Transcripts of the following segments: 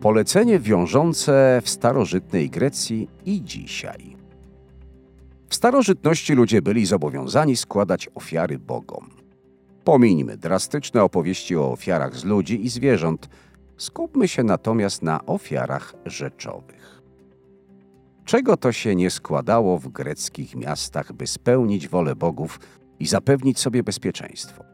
Polecenie wiążące w starożytnej Grecji i dzisiaj. W starożytności ludzie byli zobowiązani składać ofiary bogom. Pomińmy drastyczne opowieści o ofiarach z ludzi i zwierząt, skupmy się natomiast na ofiarach rzeczowych. Czego to się nie składało w greckich miastach, by spełnić wolę bogów i zapewnić sobie bezpieczeństwo?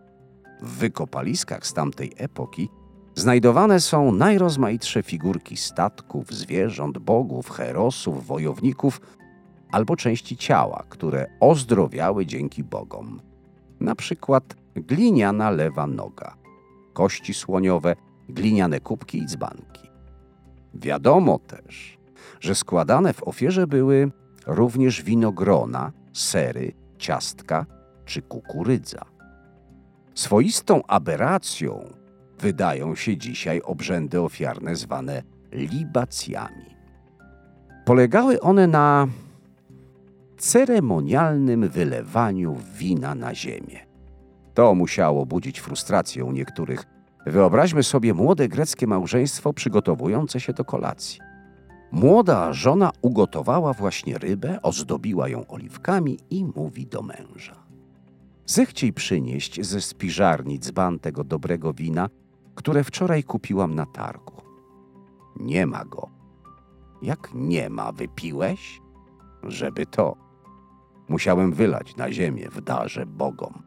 W wykopaliskach z tamtej epoki znajdowane są najrozmaitsze figurki statków, zwierząt, bogów, herosów, wojowników albo części ciała, które ozdrowiały dzięki bogom. Na przykład gliniana lewa noga, kości słoniowe, gliniane kubki i dzbanki. Wiadomo też, że składane w ofierze były również winogrona, sery, ciastka czy kukurydza. Swoistą aberracją wydają się dzisiaj obrzędy ofiarne zwane libacjami. Polegały one na ceremonialnym wylewaniu wina na ziemię. To musiało budzić frustrację u niektórych. Wyobraźmy sobie młode greckie małżeństwo przygotowujące się do kolacji. Młoda żona ugotowała właśnie rybę, ozdobiła ją oliwkami i mówi do męża. Zechciej przynieść ze spiżarni dzban tego dobrego wina, które wczoraj kupiłam na targu. Nie ma go. Jak nie ma, wypiłeś? Żeby to. Musiałem wylać na ziemię w darze bogom.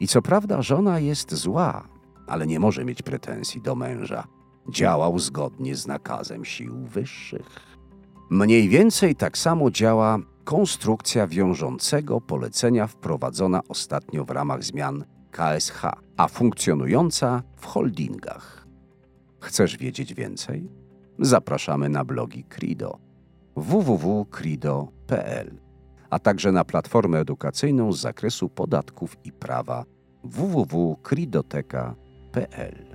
I co prawda żona jest zła, ale nie może mieć pretensji do męża. Działał zgodnie z nakazem sił wyższych. Mniej więcej tak samo działa konstrukcja wiążącego polecenia wprowadzona ostatnio w ramach zmian KSH, a funkcjonująca w holdingach. Chcesz wiedzieć więcej? Zapraszamy na blogi Crido www.crido.pl, a także na platformę edukacyjną z zakresu podatków i prawa www.cridoteka.pl.